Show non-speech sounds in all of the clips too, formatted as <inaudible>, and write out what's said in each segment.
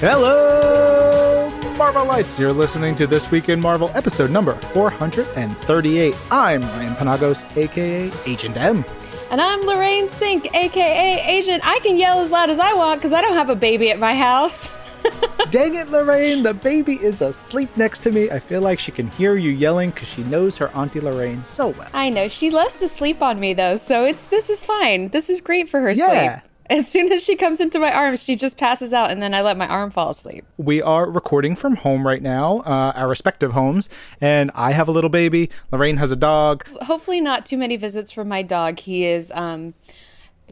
Hello, Marvelites! You're listening to This Week in Marvel, episode number 438. I'm Ryan Penagos, aka Agent M. And I'm Lorraine Cink, aka Agent. I can yell as loud as I want because I don't have a baby at my house. <laughs> Dang it, Lorraine, the baby is asleep next to me. I feel like she can hear you yelling because she knows her Auntie Lorraine so well. I know. She loves to sleep on me though, so it's this is fine. This is great for her Yeah. sleep. As soon as she comes into my arms, she just passes out and then I let my arm fall asleep. We are recording from home right now, uh, our respective homes, and I have a little baby. Lorraine has a dog. Hopefully not too many visits from my dog. He is um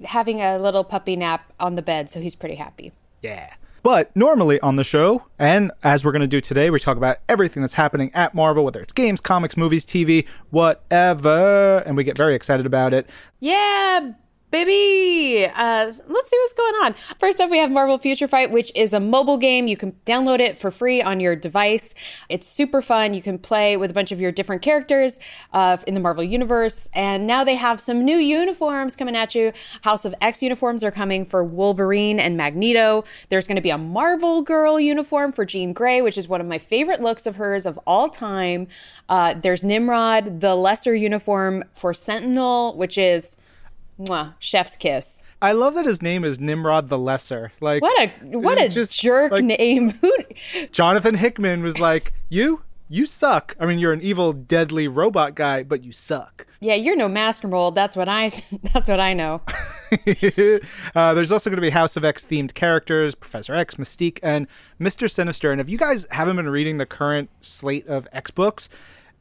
having a little puppy nap on the bed, so he's pretty happy. Yeah. But normally on the show, and as we're going to do today, we talk about everything that's happening at Marvel, whether it's games, comics, movies, TV, whatever, and we get very excited about it. Yeah, baby. Uh, let's see what's going on. First up, we have Marvel Future Fight, which is a mobile game. You can download it for free on your device. It's super fun. You can play with a bunch of your different characters uh, in the Marvel universe. And now they have some new uniforms coming at you. House of X uniforms are coming for Wolverine and Magneto. There's going to be a Marvel Girl uniform for Jean Grey, which is one of my favorite looks of hers of all time. Uh, there's Nimrod, the lesser uniform for Sentinel, which is Mwah, chef's kiss. I love that his name is Nimrod the Lesser. Like What a what a just, jerk like, name. <laughs> Jonathan Hickman was like, "You, you suck. I mean, you're an evil, deadly robot guy, but you suck." Yeah, you're no master mold. That's what I <laughs> that's what I know. <laughs> uh, there's also going to be House of X themed characters, Professor X, Mystique, and Mister Sinister. And if you guys haven't been reading the current slate of X books,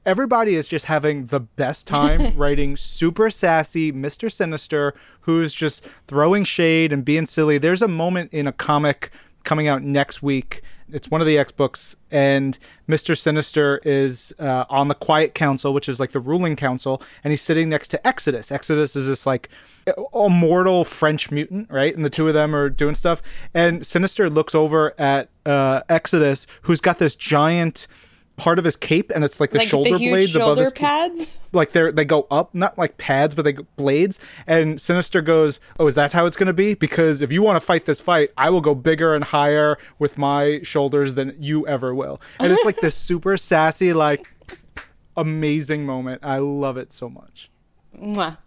everybody is just having the best time <laughs> writing super sassy Mr. Sinister who's just throwing shade and being silly. There's a moment in a comic coming out next week. It's one of the X books, and Mr. Sinister is uh, on the Quiet Council, which is like the ruling council, and he's sitting next to Exodus. Exodus is this like immortal French mutant, right? And the two of them are doing stuff. And Sinister looks over at uh, Exodus, who's got this giant part of his cape, and it's like the like shoulder the blades above shoulder his cape pads. like they're they go up, not like pads, but they go blades. And Sinister goes, "Oh, is that how it's going to be? Because if you want to fight this fight, I will go bigger and higher with my shoulders than you ever will." And it's like this <laughs> super sassy, like amazing moment. I love it so much.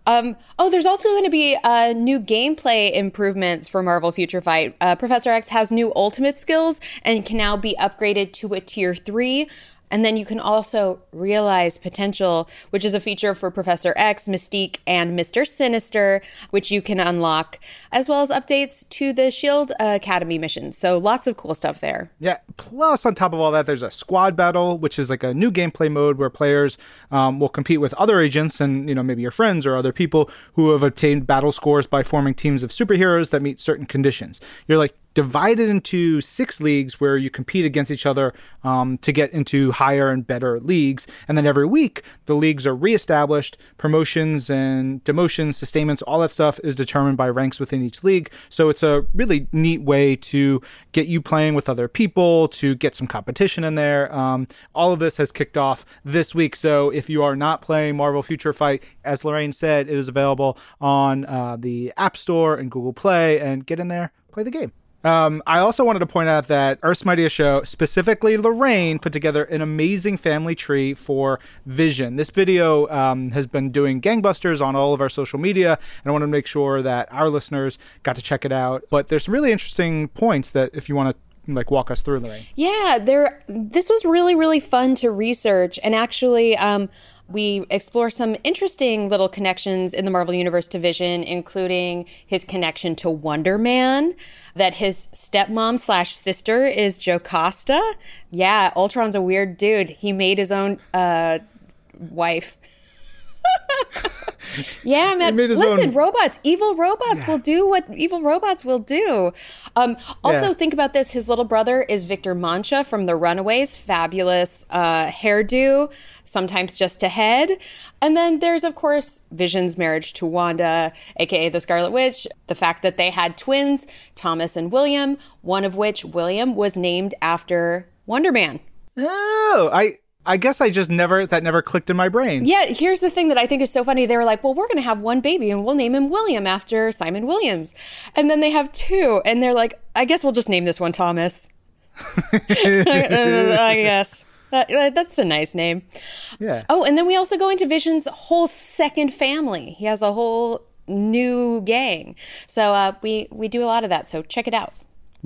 Um, oh, there's also going to be uh, new gameplay improvements for Marvel Future Fight. Uh, Professor X has new ultimate skills and can now be upgraded to a tier three. And then you can also realize potential, which is a feature for Professor X, Mystique, and Mr. Sinister, which you can unlock, as well as updates to the Shield Academy missions. So lots of cool stuff there. Yeah. Plus, on top of all that, there's a squad battle, which is like a new gameplay mode where players um, will compete with other agents and you know maybe your friends or other people who have obtained battle scores by forming teams of superheroes that meet certain conditions. You're like divided into six leagues where you compete against each other um, to get into higher and better leagues. And then every week, the leagues are reestablished. Promotions and demotions, sustainments, all that stuff is determined by ranks within each league. So it's a really neat way to get you playing with other people, to get some competition in there. Um, all of this has kicked off this week. So if you are not playing Marvel Future Fight, as Lorraine said, it is available on uh, the App Store and Google Play. And get in there, play the game. Um, I also wanted to point out that Earth's Mightiest Show, specifically Lorraine, put together an amazing family tree for Vision. This video um, has been doing gangbusters on all of our social media, and I want to make sure that our listeners got to check it out. But there's some really interesting points that if you want to like walk us through, Lorraine. Yeah, there. This was really really fun to research, and actually, um, we explore some interesting little connections in the Marvel Universe division, including his connection to Wonder Man, that his stepmom slash sister is Jocasta. Yeah, Ultron's a weird dude. He made his own uh, wife. Yeah, <laughs> man. Listen, own- robots, evil robots will do what evil robots will do. Um, also, Yeah. think about this: his little brother is Victor Mancha from The Runaways, fabulous uh, hairdo, sometimes just a head. And then there's, of course, Vision's marriage to Wanda, aka the Scarlet Witch. The fact that they had twins, Thomas and William, one of which William was named after Wonder Man. Oh, I I guess I just never that never clicked in my brain. Yeah, here's the thing that I think is so funny. They were like, well, we're going to have one baby and we'll name him William after Simon Williams. And then they have two. And they're like, I guess we'll just name this one Thomas. <laughs> I guess. That, that's a nice name. Yeah. Oh, and then we also go into Vision's whole second family. He has a whole new gang. So uh, we we do a lot of that. So check it out.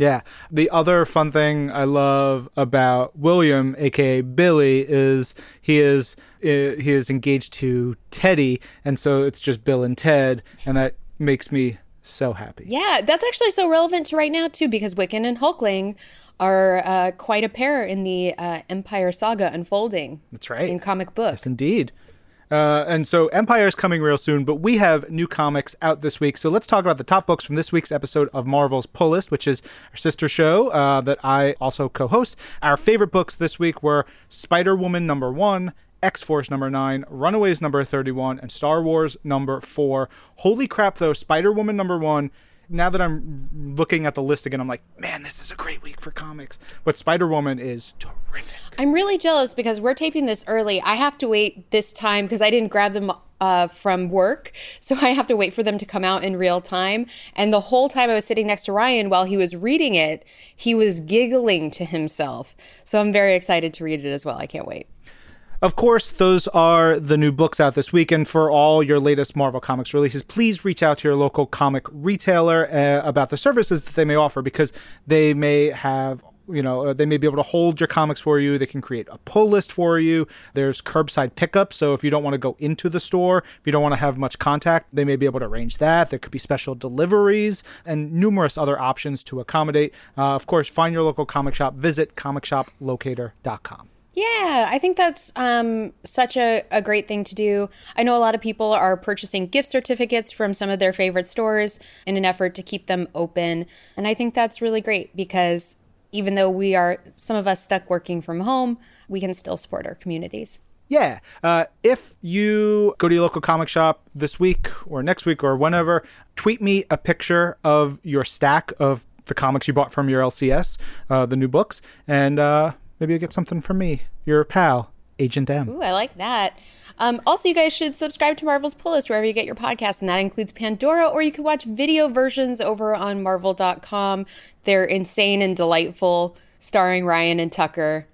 Yeah. The other fun thing I love about William, aka Billy, is he is uh, he is engaged to Teddy, and so it's just Bill and Ted, and that makes me so happy. Yeah, that's actually so relevant to right now too, because Wiccan and Hulkling are uh, quite a pair in the uh, Empire saga unfolding. That's right. In comic books. Yes, indeed. Uh, and so Empire is coming real soon, but we have new comics out this week. So let's talk about the top books from this week's episode of Marvel's Pull List, which is our sister show uh, that I also co host. Our favorite books this week were Spider Woman number one, X Force number 9, Runaways number 31, and Star Wars number 4. Holy crap, though, Spider Woman number 1. Now that I'm looking at the list again, I'm like, man, this is a great week for comics. But Spider Woman is terrific. I'm really jealous because we're taping this early. I have to wait this time because I didn't grab them uh, from work. <laughs> So I have to wait for them to come out in real time. And the whole time I was sitting next to Ryan while he was reading it, he was giggling to himself. So I'm very excited to read it as well. I can't wait. Of course, those are the new books out this week. And for all your latest Marvel Comics releases, please reach out to your local comic retailer uh, about the services that they may offer because they may have you know uh, they may be able to hold your comics for you. They can create a pull list for you. There's curbside pickup. So if you don't want to go into the store if you don't want to have much contact they may be able to arrange that. There could be special deliveries and numerous other options to accommodate. Uh, of course find your local comic shop. Visit comicshoplocator.com yeah, I think that's um, such a, a great thing to do. I know a lot of people are purchasing gift certificates from some of their favorite stores in an effort to keep them open. And I think that's really great because even though we are, some of us stuck working from home, we can still support our communities. Yeah. Uh, if you go to your local comic shop this week or next week or whenever, tweet me a picture of your stack of the comics you bought from your LCS, uh, the new books, and uh, maybe you'll get something from me, your pal, Agent M. Ooh, I like that. Um, also, you guys should subscribe to Marvel's Pull List wherever you get your podcast, and that includes Pandora, or you can watch video versions over on Marvel.com. They're insane and delightful, starring Ryan and Tucker,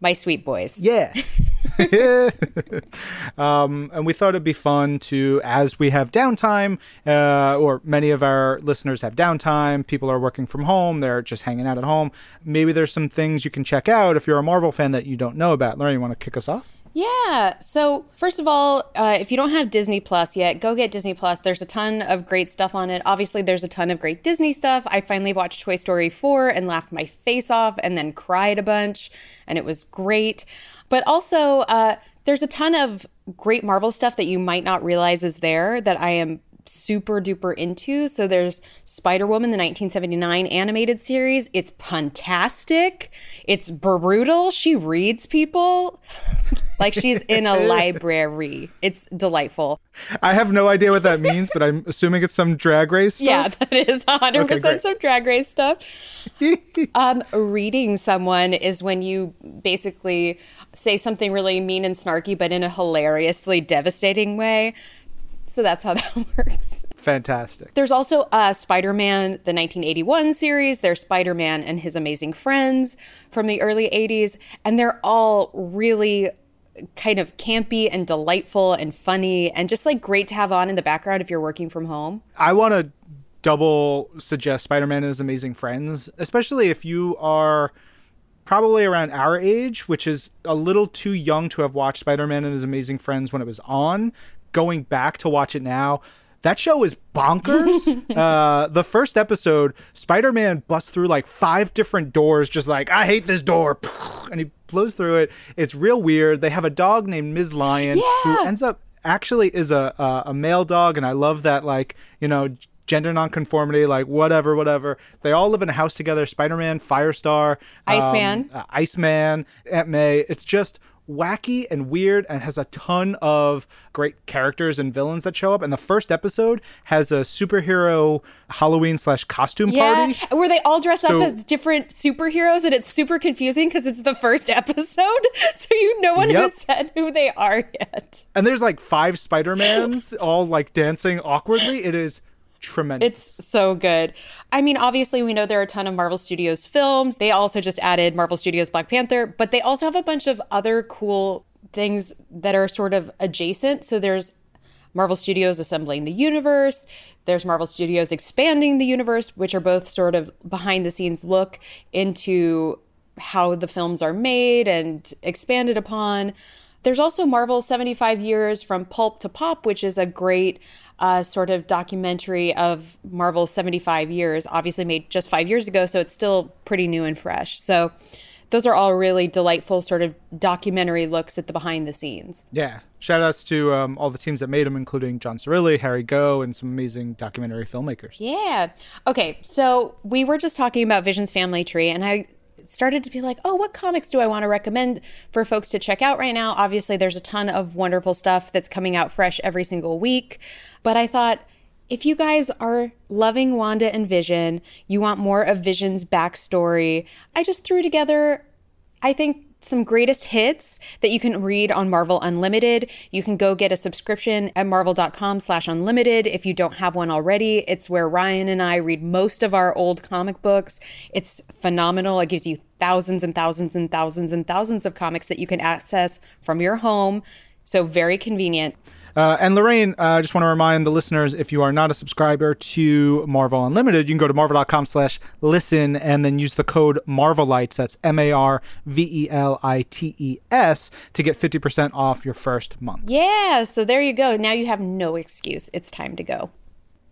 my sweet boys. Yeah. <laughs> <laughs> um, and we thought it'd be fun to, as we have downtime, uh, or many of our listeners have downtime, people are working from home, they're just hanging out at home. Maybe there's some things you can check out if you're a Marvel fan that you don't know about. Lauren, you want to kick us off? Yeah. So, first of all, uh, if you don't have Disney Plus yet, go get Disney Plus. There's a ton of great stuff on it. Obviously, there's a ton of great Disney stuff. I finally watched Toy Story 4 and laughed my face off and then cried a bunch, and it was great. But also, uh, there's a ton of great Marvel stuff that you might not realize is there that I am super duper into. So there's Spider Woman, the 1979 animated series. It's fantastic. It's brutal. She reads people <laughs> like she's in a library. It's delightful. I have no idea what that means, but I'm assuming it's some drag race stuff. Yeah, that is 100% Okay, some drag race stuff. <laughs> um, reading someone is when you basically say something really mean and snarky, but in a hilariously devastating way. So that's how <laughs> that works. Fantastic. There's also uh, Spider Man, the 1981 series. There's Spider Man and His Amazing Friends from the early 80s. And they're all really kind of campy and delightful and funny and just like great to have on in the background if you're working from home. I want to double suggest Spider Man and His Amazing Friends, especially if you are probably around our age, which is a little too young to have watched Spider Man and His Amazing Friends when it was on. Going back to watch it now, that show is bonkers. <laughs> uh, the first episode, Spider Man busts through like five different doors, just like, I hate this door. <laughs> And he blows through it. It's real weird. They have a dog named Ms. Lion who ends up actually is a, a, a male dog. And I love that, like, you know, gender nonconformity, like whatever, whatever. They all live in a house together Spider Man, Firestar, Iceman. um, uh, Iceman, Aunt May. It's just wacky and weird and has a ton of great characters and villains that show up. And the first episode has a superhero Halloween slash costume Yeah, party. where they all dress So- up as different superheroes, and it's super confusing because it's the first <laughs> episode, <laughs> so you no one Yep. has said who they are yet. And there's like five Spider-Mans all like dancing awkwardly. It is tremendous. It's so good. I mean, obviously, we know there are a ton of Marvel Studios films. They also just added Marvel Studios Black Panther, but they also have a bunch of other cool things that are sort of adjacent. So there's Marvel Studios assembling the universe, there's Marvel Studios expanding the universe, which are both sort of behind the scenes look into how the films are made and expanded upon. There's also Marvel 75 Years from Pulp to Pop, which is a great uh, sort of documentary of Marvel's 75 years, obviously made just five years ago, so it's still pretty new and fresh. So those are all really delightful sort of documentary looks at the behind the scenes. Yeah. Shout outs to um, all the teams that made them, including John Cerilli, Harry Goh, and some amazing documentary filmmakers. Yeah. Okay. So we were just talking about Vision's family tree, and I started to be like, oh, what comics do I want to recommend for folks to check out right now? Obviously, there's a ton of wonderful stuff that's coming out fresh every single week. But I thought, if you guys are loving Wanda and Vision, you want more of Vision's backstory, I just threw together, I think, some greatest hits that you can read on Marvel Unlimited. You can go get a subscription at marvel.com slash unlimited if you don't have one already. It's where Ryan and I read most of our old comic books. It's phenomenal. It gives you thousands and thousands and thousands and thousands of comics that you can access from your home. So very convenient. Uh, and Lorraine, I uh, just want to remind the listeners, if you are not a subscriber to Marvel Unlimited, you can go to marvel.com slash listen and then use the code MARVELITES, that's M-A-R-V-E-L-I-T-E-S, to get 50% off your first month. Yeah, so there you go. Now you have no excuse. It's time to go.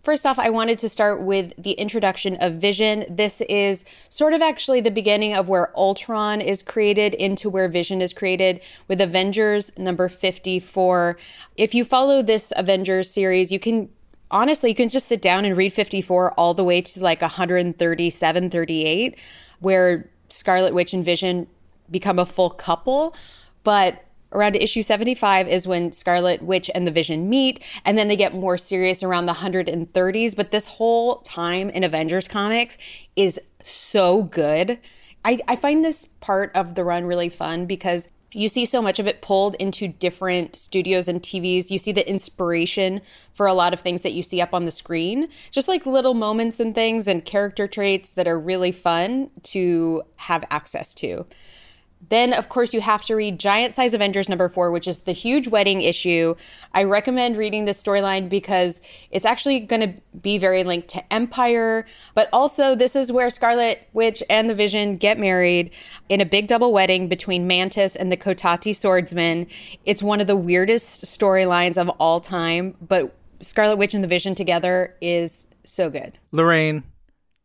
First off, I wanted to start with the introduction of Vision. This is sort of actually the beginning of where Ultron is created into where Vision is created with Avengers number 54. If you follow this Avengers series, you can honestly, you can just sit down and read 54 all the way to like 137, 38, where Scarlet Witch and Vision become a full couple. But around issue 75 is when Scarlet Witch and the Vision meet, and then they get more serious around the 130s. But this whole time in Avengers comics is so good. I, I find this part of the run really fun because you see so much of it pulled into different studios and TVs. You see the inspiration for a lot of things that you see up on the screen, just like little moments and things and character traits that are really fun to have access to. Then, of course, you have to read Giant Size Avengers number four, which is the huge wedding issue. I recommend reading this storyline because it's actually going to be very linked to Empire, but also this is where Scarlet Witch and the Vision get married in a big double wedding between Mantis and the Cotati swordsman. It's one of the weirdest storylines of all time, but Scarlet Witch and the Vision together is so good. Lorraine,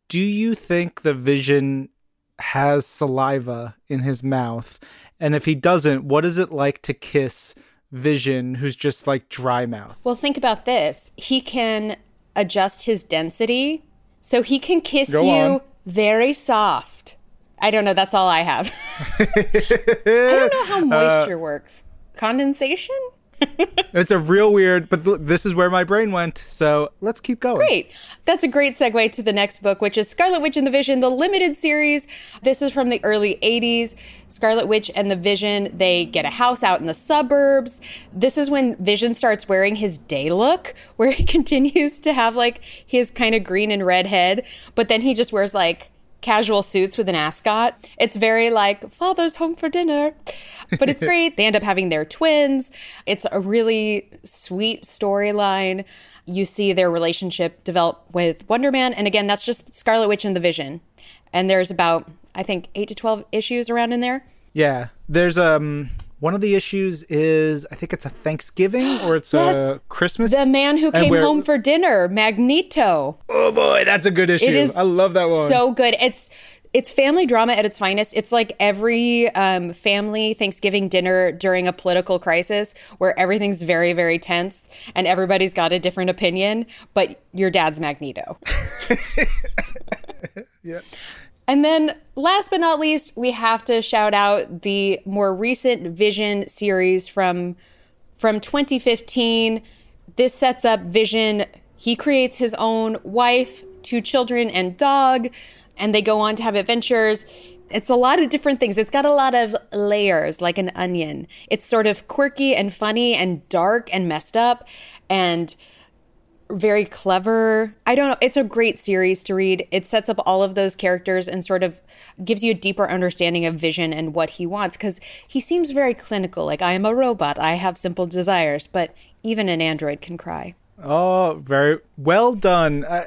do you think the Vision has saliva in his mouth? And if he doesn't, what is it like to kiss Vision, who's just like dry mouth? Well, think about this. He can adjust his density, so he can kiss Go you on. very soft. I don't know. That's all I have. <laughs> I don't know how uh, moisture works. Condensation? <laughs> It's a real weird, but th- this is where my brain went. So let's keep going. Great. That's a great segue to the next book, which is Scarlet Witch and the Vision, the limited series. This is from the early 80s. Scarlet Witch and the Vision, they get a house out in the suburbs. This is when Vision starts wearing his day look, <laughs> where he continues to have like his kind of green and red head, but then he just wears like casual suits with an ascot. It's very like, father's home for dinner. But it's great. they end up having their twins. It's a really sweet storyline. You see their relationship develop with Wonder Man. And again, that's just Scarlet Witch and the Vision. And there's about, I think, eight to 12 issues around in there. Yeah. There's um one of the issues is I think it's a Thanksgiving or it's a Christmas. The man who came home for dinner, Magneto. Oh boy, that's a good issue. It is I love that one. So good. It's it's family drama at its finest. It's like every um, family Thanksgiving dinner during a political crisis where everything's very, very tense and everybody's got a different opinion, but your dad's Magneto. <laughs> yeah. And then, last but not least, we have to shout out the more recent Vision series from from 2015. This sets up Vision. He creates his own wife, two children, and dog, and they go on to have adventures. It's a lot of different things. It's got a lot of layers, like an onion. It's sort of quirky and funny and dark and messed up. And very clever. I don't know. It's a great series to read. It sets up all of those characters and sort of gives you a deeper understanding of Vision and what he wants because he seems very clinical. Like, I am a robot, I have simple desires, but even an android can cry. Oh, very well done. I,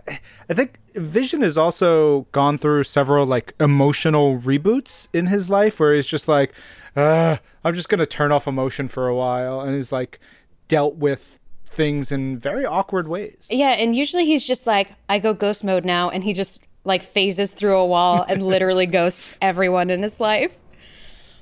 I think Vision has also gone through several like emotional reboots in his life where he's just like, I'm just going to turn off emotion for a while. And he's like dealt with things in very awkward ways. Yeah. And usually he's just like, I go ghost mode now. And he just like phases through a wall and <laughs> literally ghosts everyone in his life.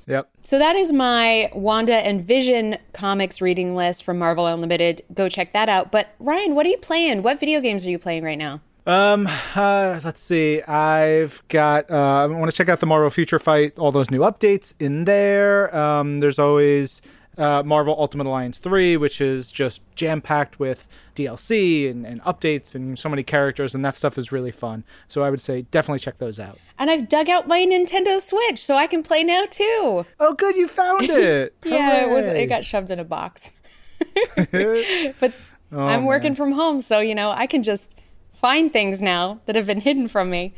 Yep. So that is my Wanda and Vision comics reading list from Marvel Unlimited. Go check that out. But Ryan, what are you playing? What video games are you playing right now? Um, uh, let's see. I've got. Uh, I want to check out the Marvel Future Fight. All those new updates in there. Um, there's always uh, Marvel Ultimate Alliance 3, which is just jam packed with DLC and, and, updates and so many characters, and that stuff is really fun. So I would say definitely check those out. And I've dug out my Nintendo Switch, so I can play now too. Oh, good, you found it! <laughs> yeah, it was. It got shoved in a box. <laughs> but oh, I'm working man. from home, so you know I can just find things now that have been hidden from me.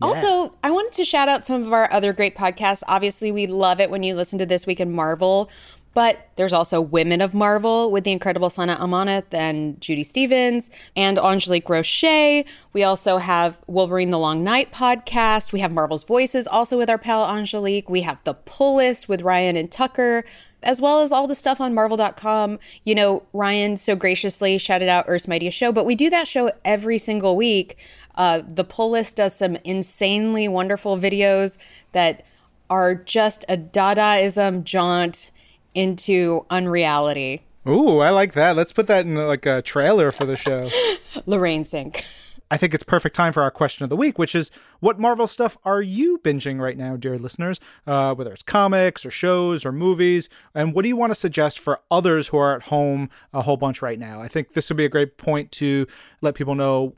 Yeah. Also, I wanted to shout out some of our other great podcasts. Obviously, we love it when you listen to This Week in Marvel. But there's also Women of Marvel with the incredible Sana Amanat and Judy Stephens and Angelique Roche. We also have Wolverine the Long Night podcast. We have Marvel's Voices also with our pal Angelique. We have The Pull List with Ryan and Tucker as well as all the stuff on marvel.com. You know, Ryan so graciously shouted out Earth's Mightiest Show, but we do that show every single week. Uh, the pull list does some insanely wonderful videos that are just a Dadaism jaunt into unreality. Ooh, I like that. Let's put that in like a trailer for the show. <laughs> Lorraine Cink. I think it's perfect time for our question of the week, which is what Marvel stuff are you binging right now, dear listeners? Uh, whether it's comics or shows or movies, and what do you want to suggest for others who are at home a whole bunch right now? I think this would be a great point to let people know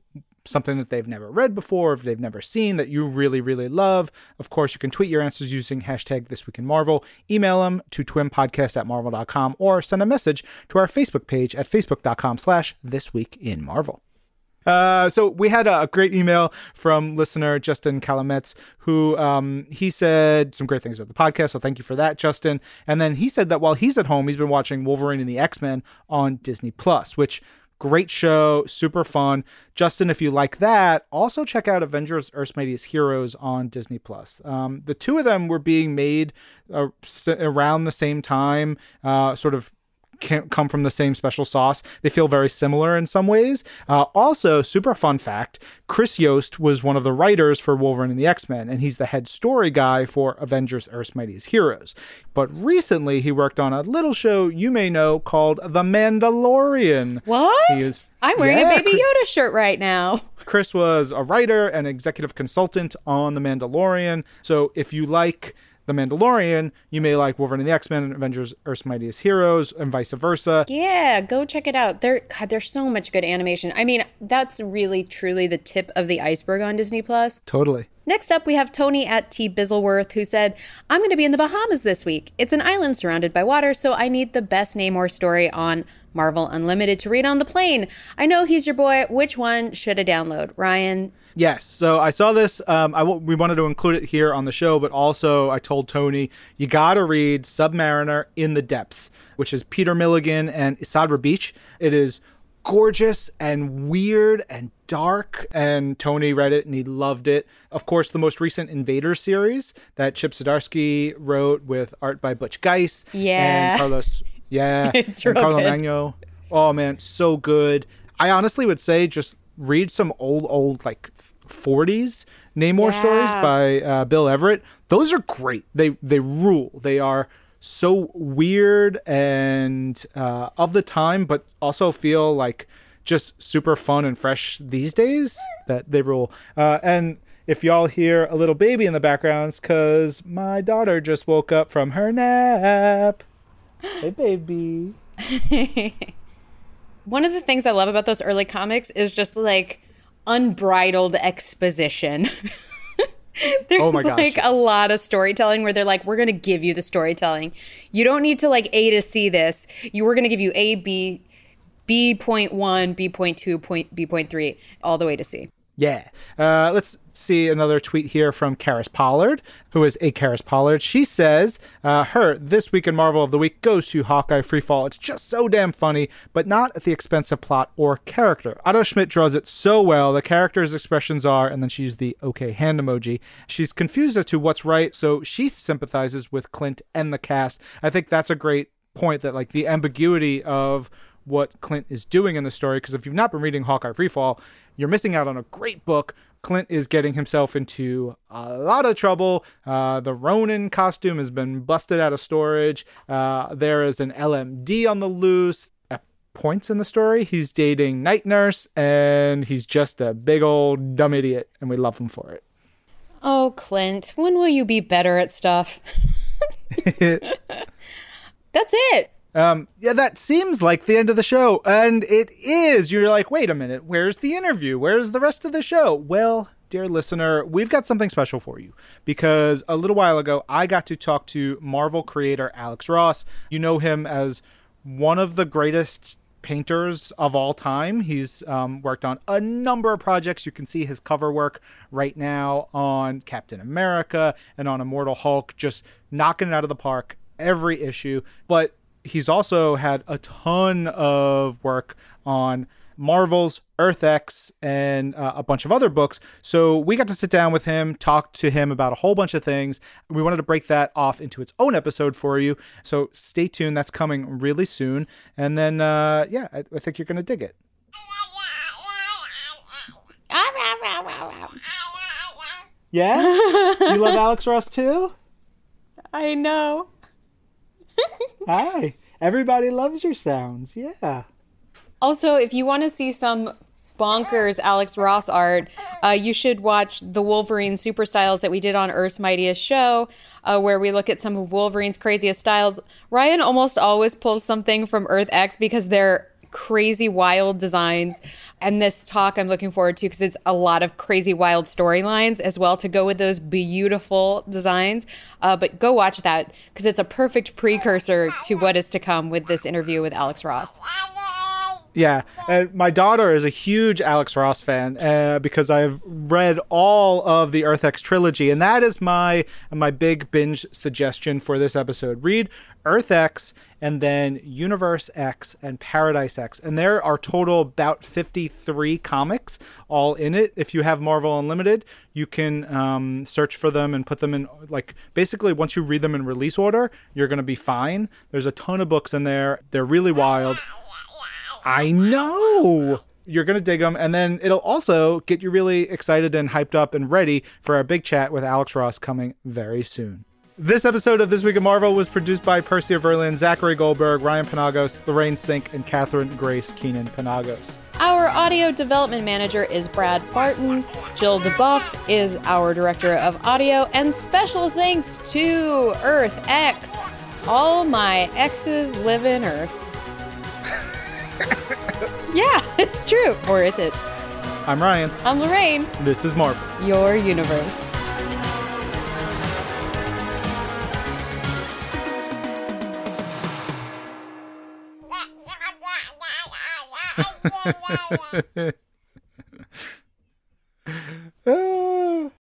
something that they've never read before, if they've never seen that you really, really love. Of course, you can tweet your answers using hashtag This Week in Marvel, email them to twimpodcast at marvel.com, or send a message to our Facebook page at facebook.com slash This Week in Marvel. Uh, so we had a, great email from listener Justin Calametz, who um, he said some great things about the podcast. So thank you for that, Justin. And then he said that while he's at home, he's been watching Wolverine and the X Men on Disney Plus, which Great show, super fun. Justin, if you like that, also check out Avengers: Earth's Mightiest Heroes on Disney Plus. Um, the two of them were being made uh, around the same time, uh, sort of come from the same special sauce. They feel very similar in some ways. Uh, also, super fun fact Chris Yost was one of the writers for Wolverine and the X Men, and he's the head story guy for Avengers Earth's Mightiest Heroes. But recently, he worked on a little show you may know called The Mandalorian. What? Is, I'm wearing yeah, a Baby Yoda shirt right now. <laughs> Chris was a writer and executive consultant on The Mandalorian. So if you like the Mandalorian, you may like Wolverine and the X Men and Avengers Earth's Mightiest Heroes, and vice versa. Yeah, go check it out. There, God, there's so much good animation. I mean, that's really truly the tip of the iceberg on Disney Plus. Totally. Next up, we have Tony at T. Bizzleworth, who said, I'm going to be in the Bahamas this week. It's an island surrounded by water, so I need the best Namor story on Marvel Unlimited to read on the plane. I know he's your boy. Which one should I download? Ryan, Yes. So I saw this. Um, I w- we wanted to include it here on the show, but also I told Tony you got to read Submariner in the Depths, which is Peter Milligan and Esad Ribic. It is gorgeous and weird and dark. And Tony read it and he loved it. Of course, the most recent Invader series that Chip Zdarsky wrote with art by Butch Guice. Yeah. And Carlos. <laughs> Yeah. it's and real Carlo. Magno. Oh man, so good. I honestly would say just read some old old like 40s Namor yeah. stories by uh, Bill Everett. Those are great. They they rule. They are so weird and uh, of the time, but also feel like just super fun and fresh these days. That they rule. Uh, and if y'all hear a little baby in the background, it's because my daughter just woke up from her nap. <laughs> Hey, baby. <laughs> One of the things I love about those early comics is just like unbridled exposition. <laughs> There's oh gosh, like yes. a lot of storytelling where they're like, we're going to give you the storytelling. You don't need to like A to see this. You were going to give you A, B, B.1, B.2, point, B.3, all the way to C. Yeah. Uh, let's see another tweet here from Karis Pollard, who is a Karis Pollard. She says, uh, her This Week in Marvel of the Week goes to Hawkeye Freefall. It's just so damn funny, but not at the expense of plot or character. Otto Schmidt draws it so well. The character's expressions are, and then she used the okay hand emoji. She's confused as to what's right, so she sympathizes with Clint and the cast. I think that's a great point that, like, the ambiguity of what Clint is doing in the story. Because if you've not been reading Hawkeye Freefall, you're missing out on a great book. Clint is getting himself into a lot of trouble. Uh, the Ronin costume has been busted out of storage. Uh, there is an LMD on the loose. At points in the story, he's dating Night Nurse, and he's just a big old dumb idiot, and we love him for it. Oh, Clint, when will you be better at stuff? <laughs> <laughs> That's it. Um, yeah, that seems like the end of the show, and it is. You're like, wait a minute, where's the interview? Where's the rest of the show? Well, dear listener, we've got something special for you because a little while ago I got to talk to Marvel creator Alex Ross. You know him as one of the greatest painters of all time. He's um, worked on a number of projects. You can see his cover work right now on Captain America and on Immortal Hulk, just knocking it out of the park every issue. But he's also had a ton of work on Marvel's Earth X and uh, a bunch of other books. So we got to sit down with him, talk to him about a whole bunch of things. We wanted to break that off into its own episode for you. So stay tuned. That's coming really soon. And then, uh, yeah, I, I think you're going to dig it. <laughs> Yeah? you love Alex Ross too? I know. Hi. Everybody loves your sounds. Yeah. Also, if you want to see some bonkers <gasps> Alex Ross art, uh, you should watch the Wolverine Super Styles that we did on Earth's Mightiest Show, uh, where we look at some of Wolverine's craziest styles. Ryan almost always pulls something from Earth X because they're crazy wild designs. And this talk i'm looking forward to because it's a lot of crazy wild storylines as well to go with those beautiful designs. Uh, but go watch that because it's a perfect precursor to what is to come with this interview with alex ross yeah, uh, my daughter is a huge Alex Ross fan uh, because I've read all of the Earth X trilogy, and that is my my big binge suggestion for this episode. Read Earth X and then Universe X and Paradise X, and there are total about fifty three comics all in it. If you have Marvel Unlimited, you can um, search for them and put them in like basically once you read them in release order, you're gonna be fine. There's a ton of books in there. They're really wild. I know. You're going to dig them. And then it'll also get you really excited and hyped up and ready for our big chat with Alex Ross coming very soon. This episode of This Week of Marvel was produced by Percy Verlin, Zachary Goldberg, Ryan Penagos, Lorraine Cink, and Catherine Grace Keenan Penagos. Our audio development manager is Brad Barton. Jill DuBoff is our director of audio. And special thanks to Earth X. All my exes live in Earth. Yeah, <laughs> it's true. Or is it? I'm Ryan. I'm Lorraine. This is Marvel. Your universe. oh. <laughs> <laughs>